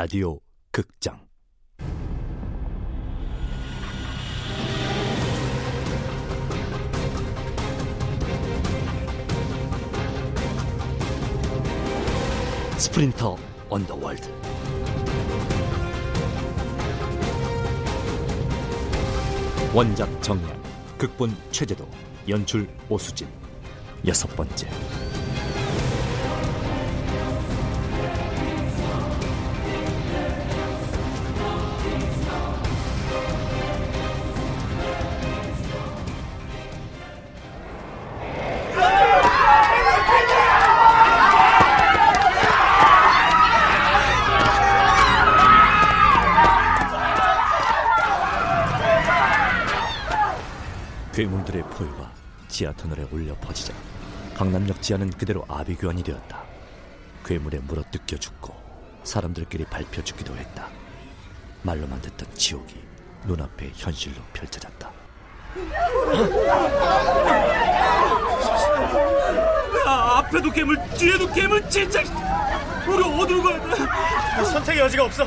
라디오 극장. 스프린터 언더월드. 원작 정량 극본 최재도 연출 오수진. 여섯 번째 강남역 지하는 그대로 아비규환이 되었다. 괴물에 물어뜯겨 죽고 사람들끼리 밟혀 죽기도 했다. 말로만 듣던 지옥이 눈앞에 현실로 펼쳐졌다. 아, 앞에도 괴물, 뒤에도 괴물, 진짜. 우리 어디로 가야 돼? 선택의 여지가 없어.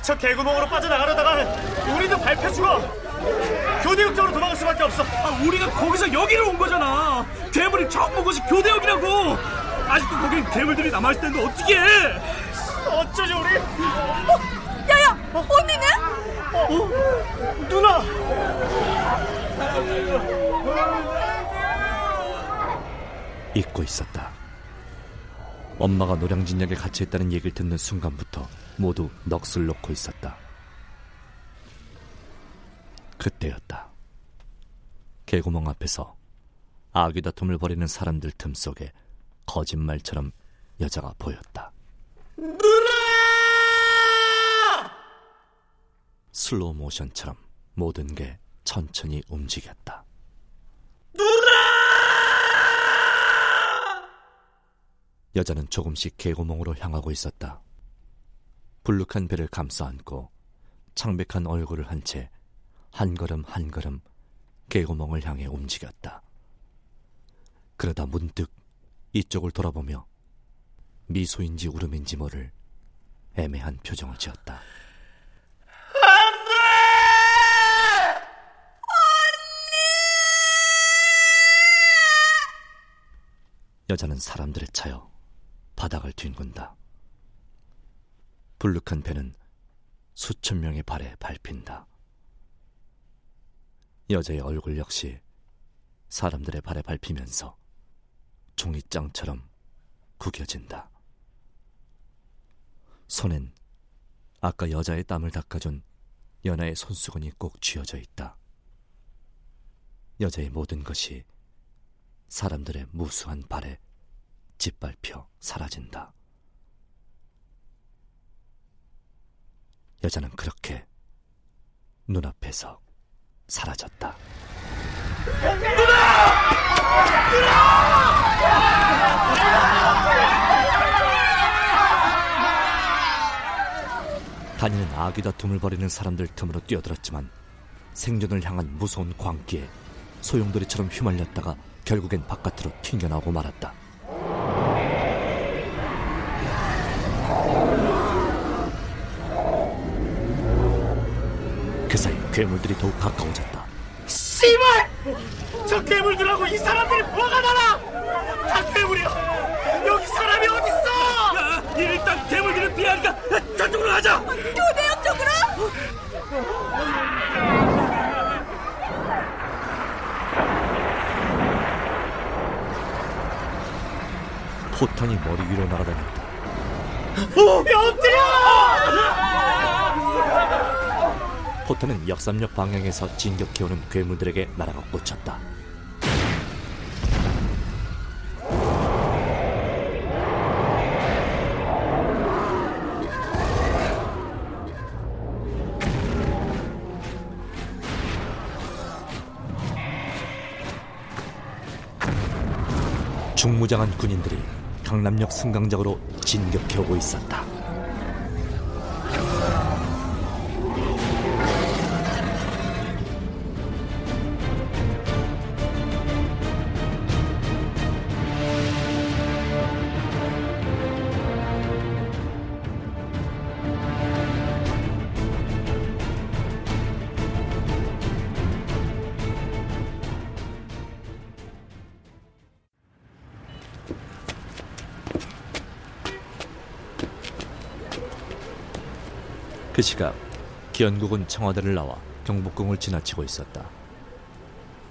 저 개구멍으로 빠져나가려다가 우리도 밟혀 죽어. 교대역 쪽으로 도망갈 수밖에 없어. 아, 우리가 거기서 여기로 온 거잖아. 괴물이 처음 본 곳이 교대역이라고. 아직도 거긴 괴물들이 남아있을 텐데 어떻게 해? 어쩌지 우리? 야야, 언니는? 어? 누나. 잊고 있었다. 엄마가 노량진역에 갇혀 있다는 얘기를 듣는 순간부터 모두 넋을 놓고 있었다. 그때였다. 개구멍 앞에서 아귀 다툼을 벌이는 사람들 틈 속에 거짓말처럼 여자가 보였다. 누나! 슬로우 모션처럼 모든 게 천천히 움직였다. 누나! 여자는 조금씩 개구멍으로 향하고 있었다. 불룩한 배를 감싸 안고 창백한 얼굴을 한 채 한 걸음 한 걸음 개구멍을 향해 움직였다. 그러다 문득 이쪽을 돌아보며 미소인지 울음인지 모를 애매한 표정을 지었다. 여자는 사람들에 차여 바닥을 뒹군다. 불룩한 배는 수천 명의 발에 밟힌다. 여자의 얼굴 역시 사람들의 발에 밟히면서 종이장처럼 구겨진다. 손엔 아까 여자의 땀을 닦아준 연하의 손수건이 꼭 쥐어져 있다. 여자의 모든 것이 사람들의 무수한 발에 짓밟혀 사라진다. 여자는 그렇게 눈앞에서 사라졌다. 다니는 아귀 다툼을 벌이는 사람들 틈으로 뛰어들었지만 생존을 향한 무서운 광기에 소용돌이처럼 휘말렸다가 결국엔 바깥으로 튕겨나오고 말았다. 그 사이 괴물들이 더욱 가까워졌다. 씨발! 저 괴물들하고 이 사람들이 뭐가 달라? 다 괴물이야. 여기 사람이 어딨어? 야, 일단 괴물들을 피하니까 저쪽으로 가자. 교대역 쪽으로? 포탄이 머리 위로 날아다녔다. 엎드려! 포탄은 역삼역 방향에서 진격해오는 괴물들에게 날아가 꽂혔다. 중무장한 군인들이 강남역 승강장으로 진격해오고 있었다. 그 시각 기현국은 청와대를 나와 경복궁을 지나치고 있었다.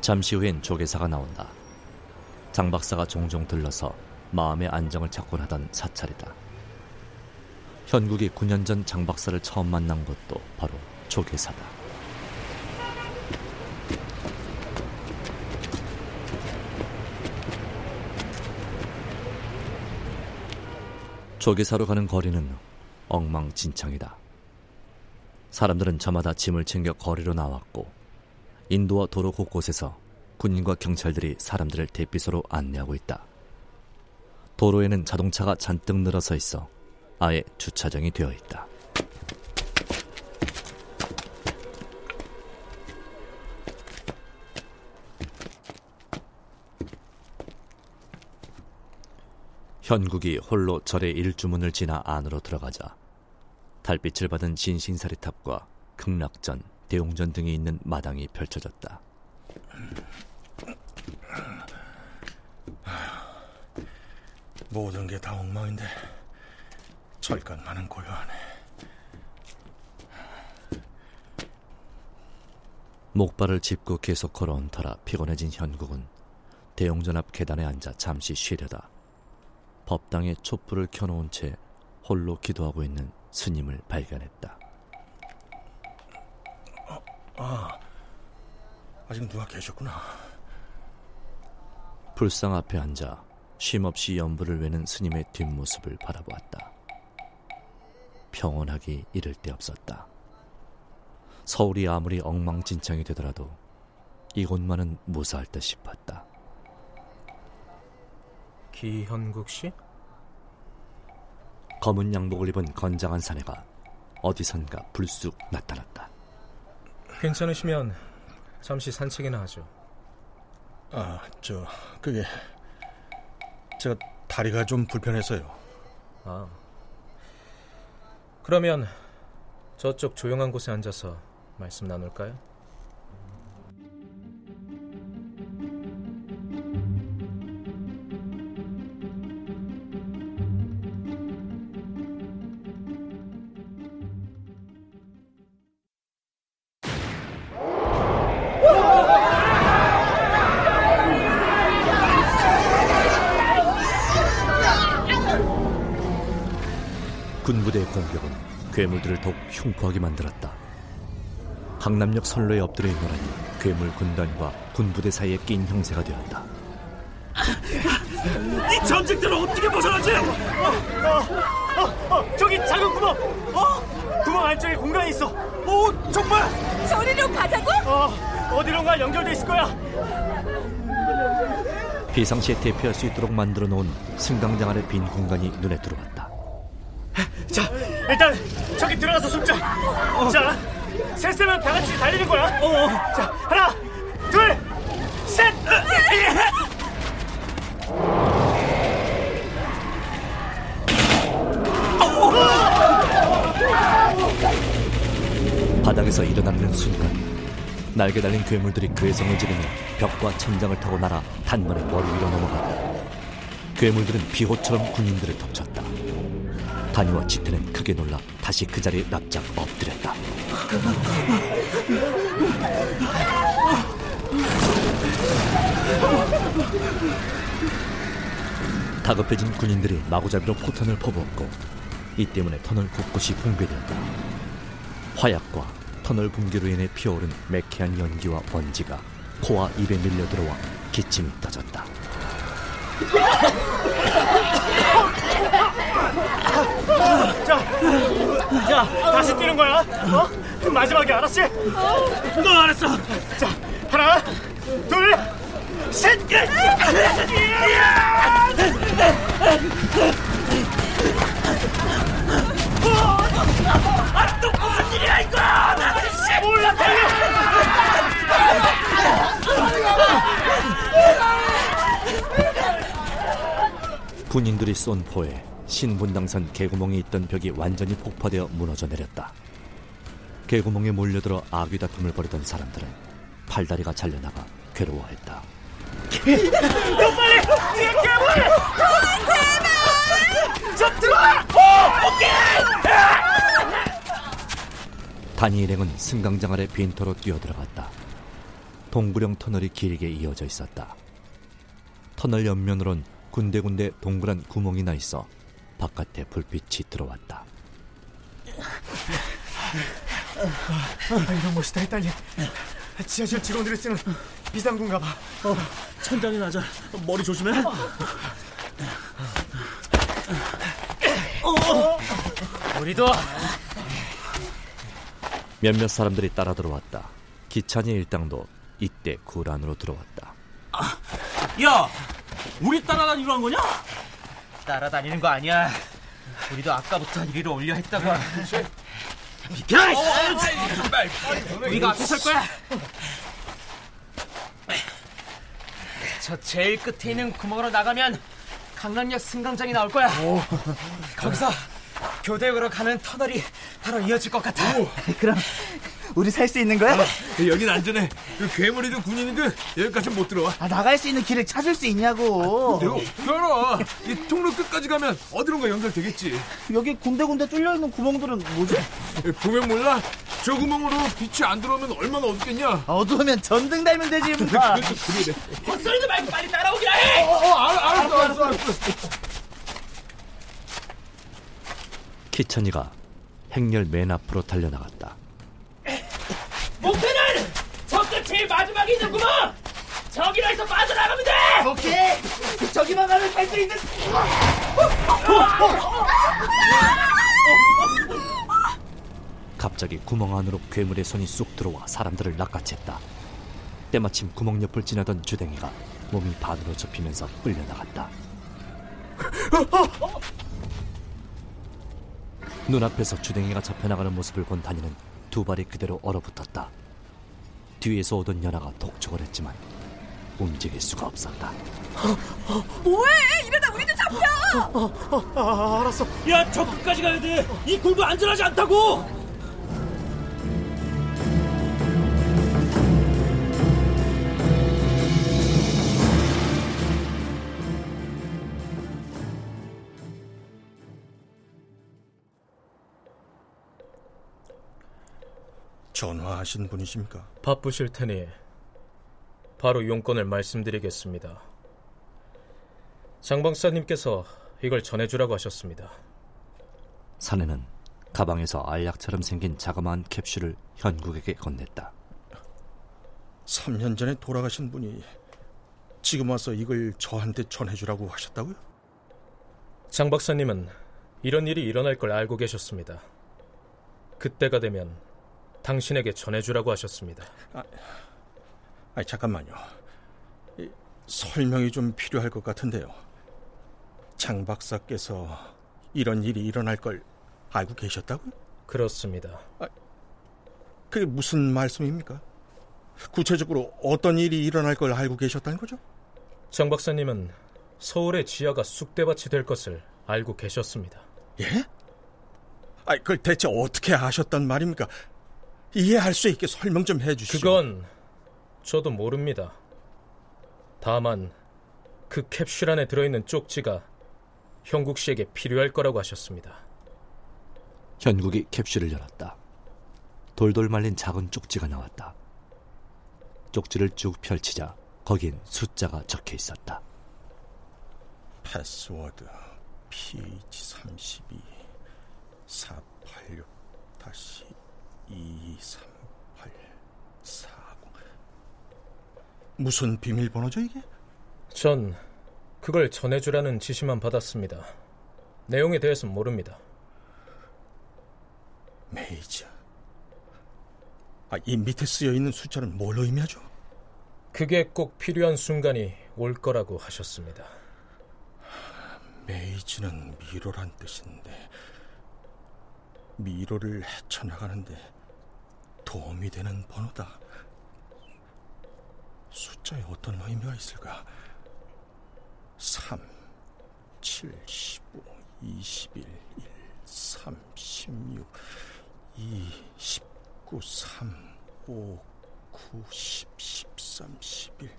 잠시 후엔 조계사가 나온다. 장 박사가 종종 들러서 마음의 안정을 찾곤 하던 사찰이다. 현국이 9년 전 장 박사를 처음 만난 곳도 바로 조계사다. 조계사로 가는 거리는 엉망진창이다. 사람들은 저마다 짐을 챙겨 거리로 나왔고 인도와 도로 곳곳에서 군인과 경찰들이 사람들을 대피소로 안내하고 있다. 도로에는 자동차가 잔뜩 늘어서 있어 아예 주차장이 되어 있다. 현국이 홀로 절의 일주문을 지나 안으로 들어가자 달빛을 받은 진신사리 탑과 극락전, 대웅전 등이 있는 마당이 펼쳐졌다. 모든 게 다 엉망인데 철간만은 고요하네. 목발을 짚고 계속 걸어온 터라 피곤해진 현국은 대웅전 앞 계단에 앉아 잠시 쉬려다 법당에 촛불을 켜놓은 채 홀로 기도하고 있는 스님을 발견했다. 아, 아직 누가 계셨구나. 불상 앞에 앉아 쉼없이 연불을 외는 스님의 뒷모습을 바라보았다. 평온하기 이를 데 없었다. 서울이 아무리 엉망진창이 되더라도 이곳만은 무사할 듯 싶었다. 기현국 씨? 검은 양복을 입은 건장한 사내가 어디선가 불쑥 나타났다. 괜찮으시면 잠시 산책이나 하죠. 아, 저 그게 제가 다리가 좀 불편해서요. 아. 그러면 저쪽 조용한 곳에 앉아서 말씀 나눌까요? 군부대의 공격은 괴물들을 더욱 흉포하게 만들었다. 강남역 선로에 엎드려 있노라니 괴물 군단과 군부대 사이에 낀 형세가 되었다. 이 전쟁들을 어떻게 벗어나지? 어, 저기 작은 구멍. 어, 구멍 안쪽에 공간이 있어. 오, 정말? 저리로 가자고? 어, 어디론가 연결돼 있을 거야. 비상시에 대피할 수 있도록 만들어 놓은 승강장 안의 빈 공간이 눈에 들어왔다. 자, 일단 저기 들어가서 숨자. 자, 셋 세면 다 같이 달리는 거야. 어. 자, 하나, 둘, 셋. 바닥에서 일어나는 순간 날개 달린 괴물들이 괴성을 지르며 벽과 천장을 타고 날아 단번에 머리 위로 넘어갔다. 괴물들은 비호처럼 군인들을 덮쳤다. 다니와 지트는 크게 놀라 다시 그 자리에 납작 엎드렸다. 다급해진 군인들이 마구잡이로 포탄을 퍼부었고 이 때문에 터널 곳곳이 붕괴되었다. 화약과 터널 붕괴로 인해 피어오른 매캐한 연기와 먼지가 코와 입에 밀려 들어와 기침이 터졌다. 자, 자, 다시 뛰는 거야. 어? 마지막에 알았지? 너 알았어. 자, 하나, 둘, 셋. 또 무슨 일이야 이거? 몰라, 달려. 군인들이 쏜 포에 신분당선 개구멍이 있던 벽이 완전히 폭파되어 무너져 내렸다. 개구멍에 몰려들어 아귀 다툼을 벌이던 사람들은 팔다리가 잘려나가 괴로워했다. 더 빨리! 뒤에 괴물! 제발! 저 들어와! 오! 오케이! 단위 일행은 승강장 아래 빈터로 뛰어들어갔다. 동굴형 터널이 길게 이어져 있었다. 터널 옆면으론 군데군데 동그란 구멍이 나 있어 바깥에 불빛이 들어왔다. 아, 이런 멋이다, 딸리. 지하실 직원들이 쓰는 비상군가 봐. 어, 천장이 낮아. 머리 조심해. 어, 우리도 몇몇 사람들이 따라 들어왔다. 기찬이 일당도 이때 굴 안으로 들어왔다. 야, 우리 따라다니러 한 거냐? 따라다니는 거 아니야. 우리도 아까부터 이리로 올려 했다고. 비켜! 우리가 앞에 설 거야. 저 제일 끝에 있는 구멍으로 나가면 강남역 승강장이 나올 거야. 거기서 교대역으로 가는 터널이 바로 이어질 것 같아. 그럼 우리 살 수 있는 거야? 여긴 안전해. 그 괴물이든 군인이든 여기까지 못 들어와. 아, 나갈 수 있는 길을 찾을 수 있냐고. 내가 어떻게 알아? 이 통로 끝까지 가면 어디론가 연결되겠지. 여기 군데군데 뚫려 있는 구멍들은 뭐지? 보면 몰라? 저 구멍으로 빛이 안 들어오면 얼마나 어둡겠냐? 어두우면 전등 달면 되지, 임마. 헛소리도 말고 빨리 따라오기라 해. 어, 어, 알, 알았어, 알았어, 알았어. 키천이가 행렬 맨 앞으로 달려나갔다. 목표는 저 끝이 구멍. 저기로 해서 빠져나가면 돼. 오케이. 저기만 가면 살수 있는. 갑자기 구멍 안으로 괴물의 손이 쑥 들어와 사람들을 낚아챘다. 때마침 구멍 옆을 지나던 주댕이가 몸이 반으로 접히면서 끌려나갔다. 눈앞에서 주댕이가 접혀나가는 모습을 본 단이는 두 발이 그대로 얼어붙었다. 뒤에서 오던 연아가 독촉을 했지만 움직일 수가 없었다. 뭐해? 이러다 우리도 잡혀. 아, 알았어. 야, 저 끝까지 가야 돼. 이 굴도 안전하지 않다고. 전화하신 분이십니까? 바쁘실 테니 바로 용건을 말씀드리겠습니다. 장 박사님께서 이걸 전해주라고 하셨습니다. 사내는 가방에서 알약처럼 생긴 자그마한 캡슐을 현국에게 건넸다. 3년 전에 돌아가신 분이 지금 와서 이걸 저한테 전해주라고 하셨다고요? 장 박사님은 이런 일이 일어날 걸 알고 계셨습니다. 그때가 되면 당신에게 전해주라고 하셨습니다. 아니, 잠깐만요. 이, 설명이 좀 필요할 것 같은데요. 장 박사께서 이런 일이 일어날 걸 알고 계셨다고요? 그렇습니다. 그게 무슨 말씀입니까? 구체적으로 어떤 일이 일어날 걸 알고 계셨다는 거죠? 장 박사님은 서울의 지하가 쑥대밭이 될 것을 알고 계셨습니다. 예? 아니, 그걸 대체 어떻게 아셨단 말입니까? 이해할 수 있게 설명 좀 해주시죠. 그건 저도 모릅니다. 다만 그 캡슐 안에 들어있는 쪽지가 형국 씨에게 필요할 거라고 하셨습니다. 현국이 캡슐을 열었다. 돌돌 말린 작은 쪽지가 나왔다. 쪽지를 쭉 펼치자 거긴 숫자가 적혀 있었다. 패스워드 PH32 486 다시 238 40 무슨 비밀번호죠 이게? 전 그걸 전해주라는 지시만 받았습니다. 내용에 대해서는 모릅니다. 메이저 아, 이 밑에 쓰여 있는 숫자는 뭘 의미하죠? 그게 꼭 필요한 순간이 올 거라고 하셨습니다. 메이지는 미로란 뜻인데 미로를 헤쳐나가는데 도움이 되는 번호다. 숫자에 어떤 의미가 있을까? 3, 7, 15, 21, 1, 3, 16, 2, 19, 3, 5, 9, 10, 13, 11,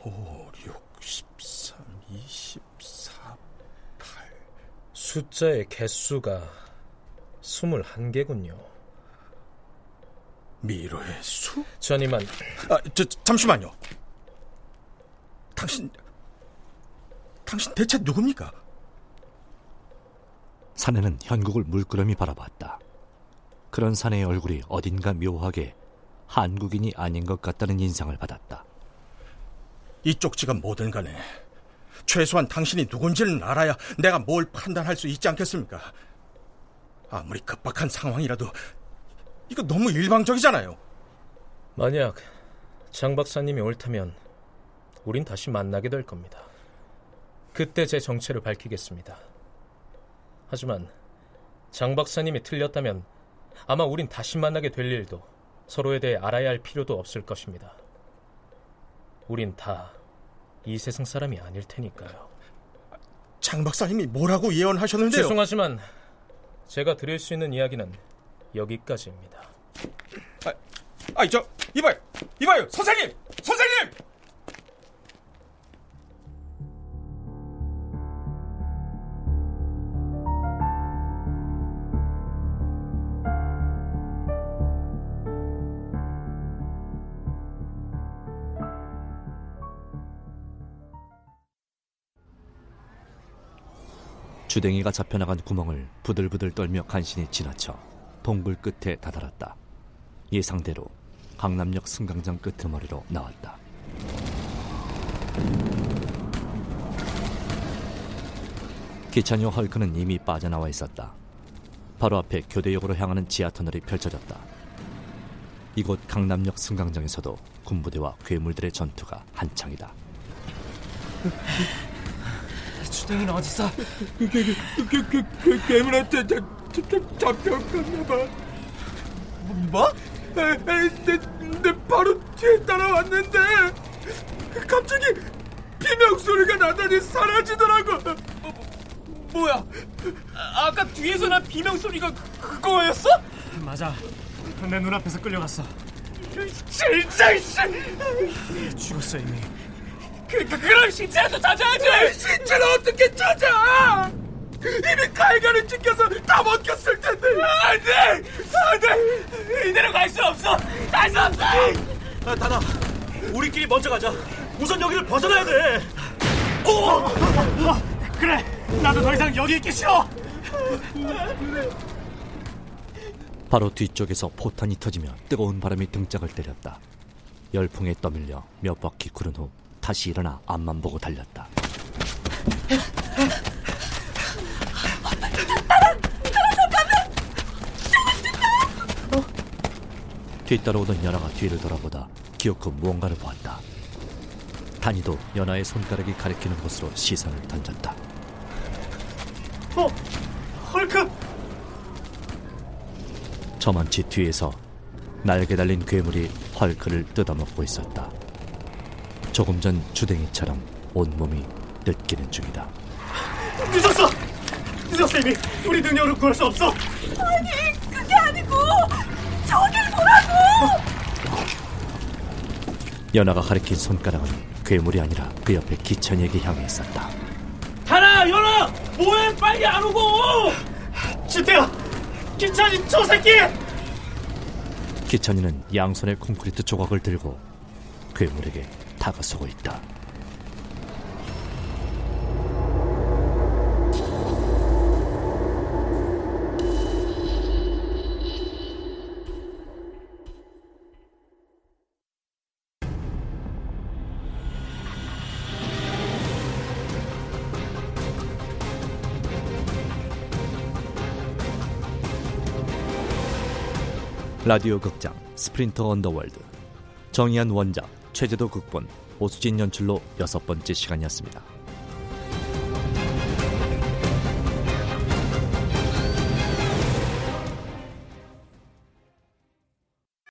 5, 6, 13, 24, 8. 숫자의 개수가 21개군요. 미로의 수? 전 이만 아, 저, 잠시만요. 당신, 당신 대체 누굽니까? 사내는 현국을 물끄러미 바라봤다. 그런 사내의 얼굴이 어딘가 묘하게 한국인이 아닌 것 같다는 인상을 받았다. 이 쪽 지가 뭐든 간에 최소한 당신이 누군지는 알아야 내가 뭘 판단할 수 있지 않겠습니까? 아무리 급박한 상황이라도 이거 너무 일방적이잖아요. 만약 장 박사님이 옳다면 우린 다시 만나게 될 겁니다. 그때 제 정체를 밝히겠습니다. 하지만 장 박사님이 틀렸다면 아마 우린 다시 만나게 될 일도 서로에 대해 알아야 할 필요도 없을 것입니다. 우린 다 이 세상 사람이 아닐 테니까요. 장 박사님이 뭐라고 예언하셨는데요? 죄송하지만 제가 드릴 수 있는 이야기는 여기까지입니다. 아, 아이 저 이봐요, 이봐요, 선생님, 선생님. 주댕이가 잡혀나간 구멍을 부들부들 떨며 간신히 지나쳐 동굴 끝에 다다랐다. 예상대로 강남역 승강장 끄트머리로 나왔다. 기차녀 헐크는 이미 빠져나와 있었다. 바로 앞에 교대역으로 향하는 지하 터널이 펼쳐졌다. 이곳 강남역 승강장에서도 군부대와 괴물들의 전투가 한창이다. 주댕이는 어딨어? 괴물한테 잡혀갔나 봐. 뭐? 에, 에, 내, 내 바로 뒤에 따라왔는데 갑자기 비명 소리가 나더니 사라지더라고. 뭐야? 아, 아까 뒤에서 난 비명 소리가 그거였어? 맞아. 내 눈앞에서 끌려갔어. 진짜 씨. 죽었어 이미. 그, 그, 그럼 신체라도 찾아야지. 신체를 어떻게 찾아? 이미 갈갈이 찍혀서 다 먹혔을 텐데. 안 돼, 안 돼. 이대로 갈 수 없어. 갈 수 없어. 아, 다다. 우리끼리 먼저 가자. 우선 여기를 벗어나야 돼. 그래. 나도 더 이상 여기 있기 싫어. 바로 뒤쪽에서 포탄이 터지며 뜨거운 바람이 등짝을 때렸다. 열풍에 떠밀려 몇 바퀴 구른 후 다시 일어나 앞만 보고 달렸다. 뒤따라오던 연아가 뒤를 돌아보다 기어코 무언가를 보았다. 단이도 연아의 손가락이 가리키는 곳으로 시선을 던졌다. 어, 헐크. 저만치 뒤에서 날개 달린 괴물이 헐크를 뜯어먹고 있었다. 조금 전 주댕이처럼 온몸이 뜯기는 중이다. 늦었어. 늦었어 이미. 우리 능력으로 구할 수 없어. 아니 그게 아니고 저길 보라고 연아가 가리킨 손가락은 괴물이 아니라 그 옆에 기천이에게 향해 있었다. 다나, 연아, 뭐해? 빨리 안 오고. 지태야. 기찬이 저 새끼. 기천이는 양손에 콘크리트 조각을 들고 괴물에게 다가서고 있다. 라디오 극장 스프린터 언더월드 정의한 원작 최재도 극본 오수진 연출로 여섯 번째 시간이었습니다.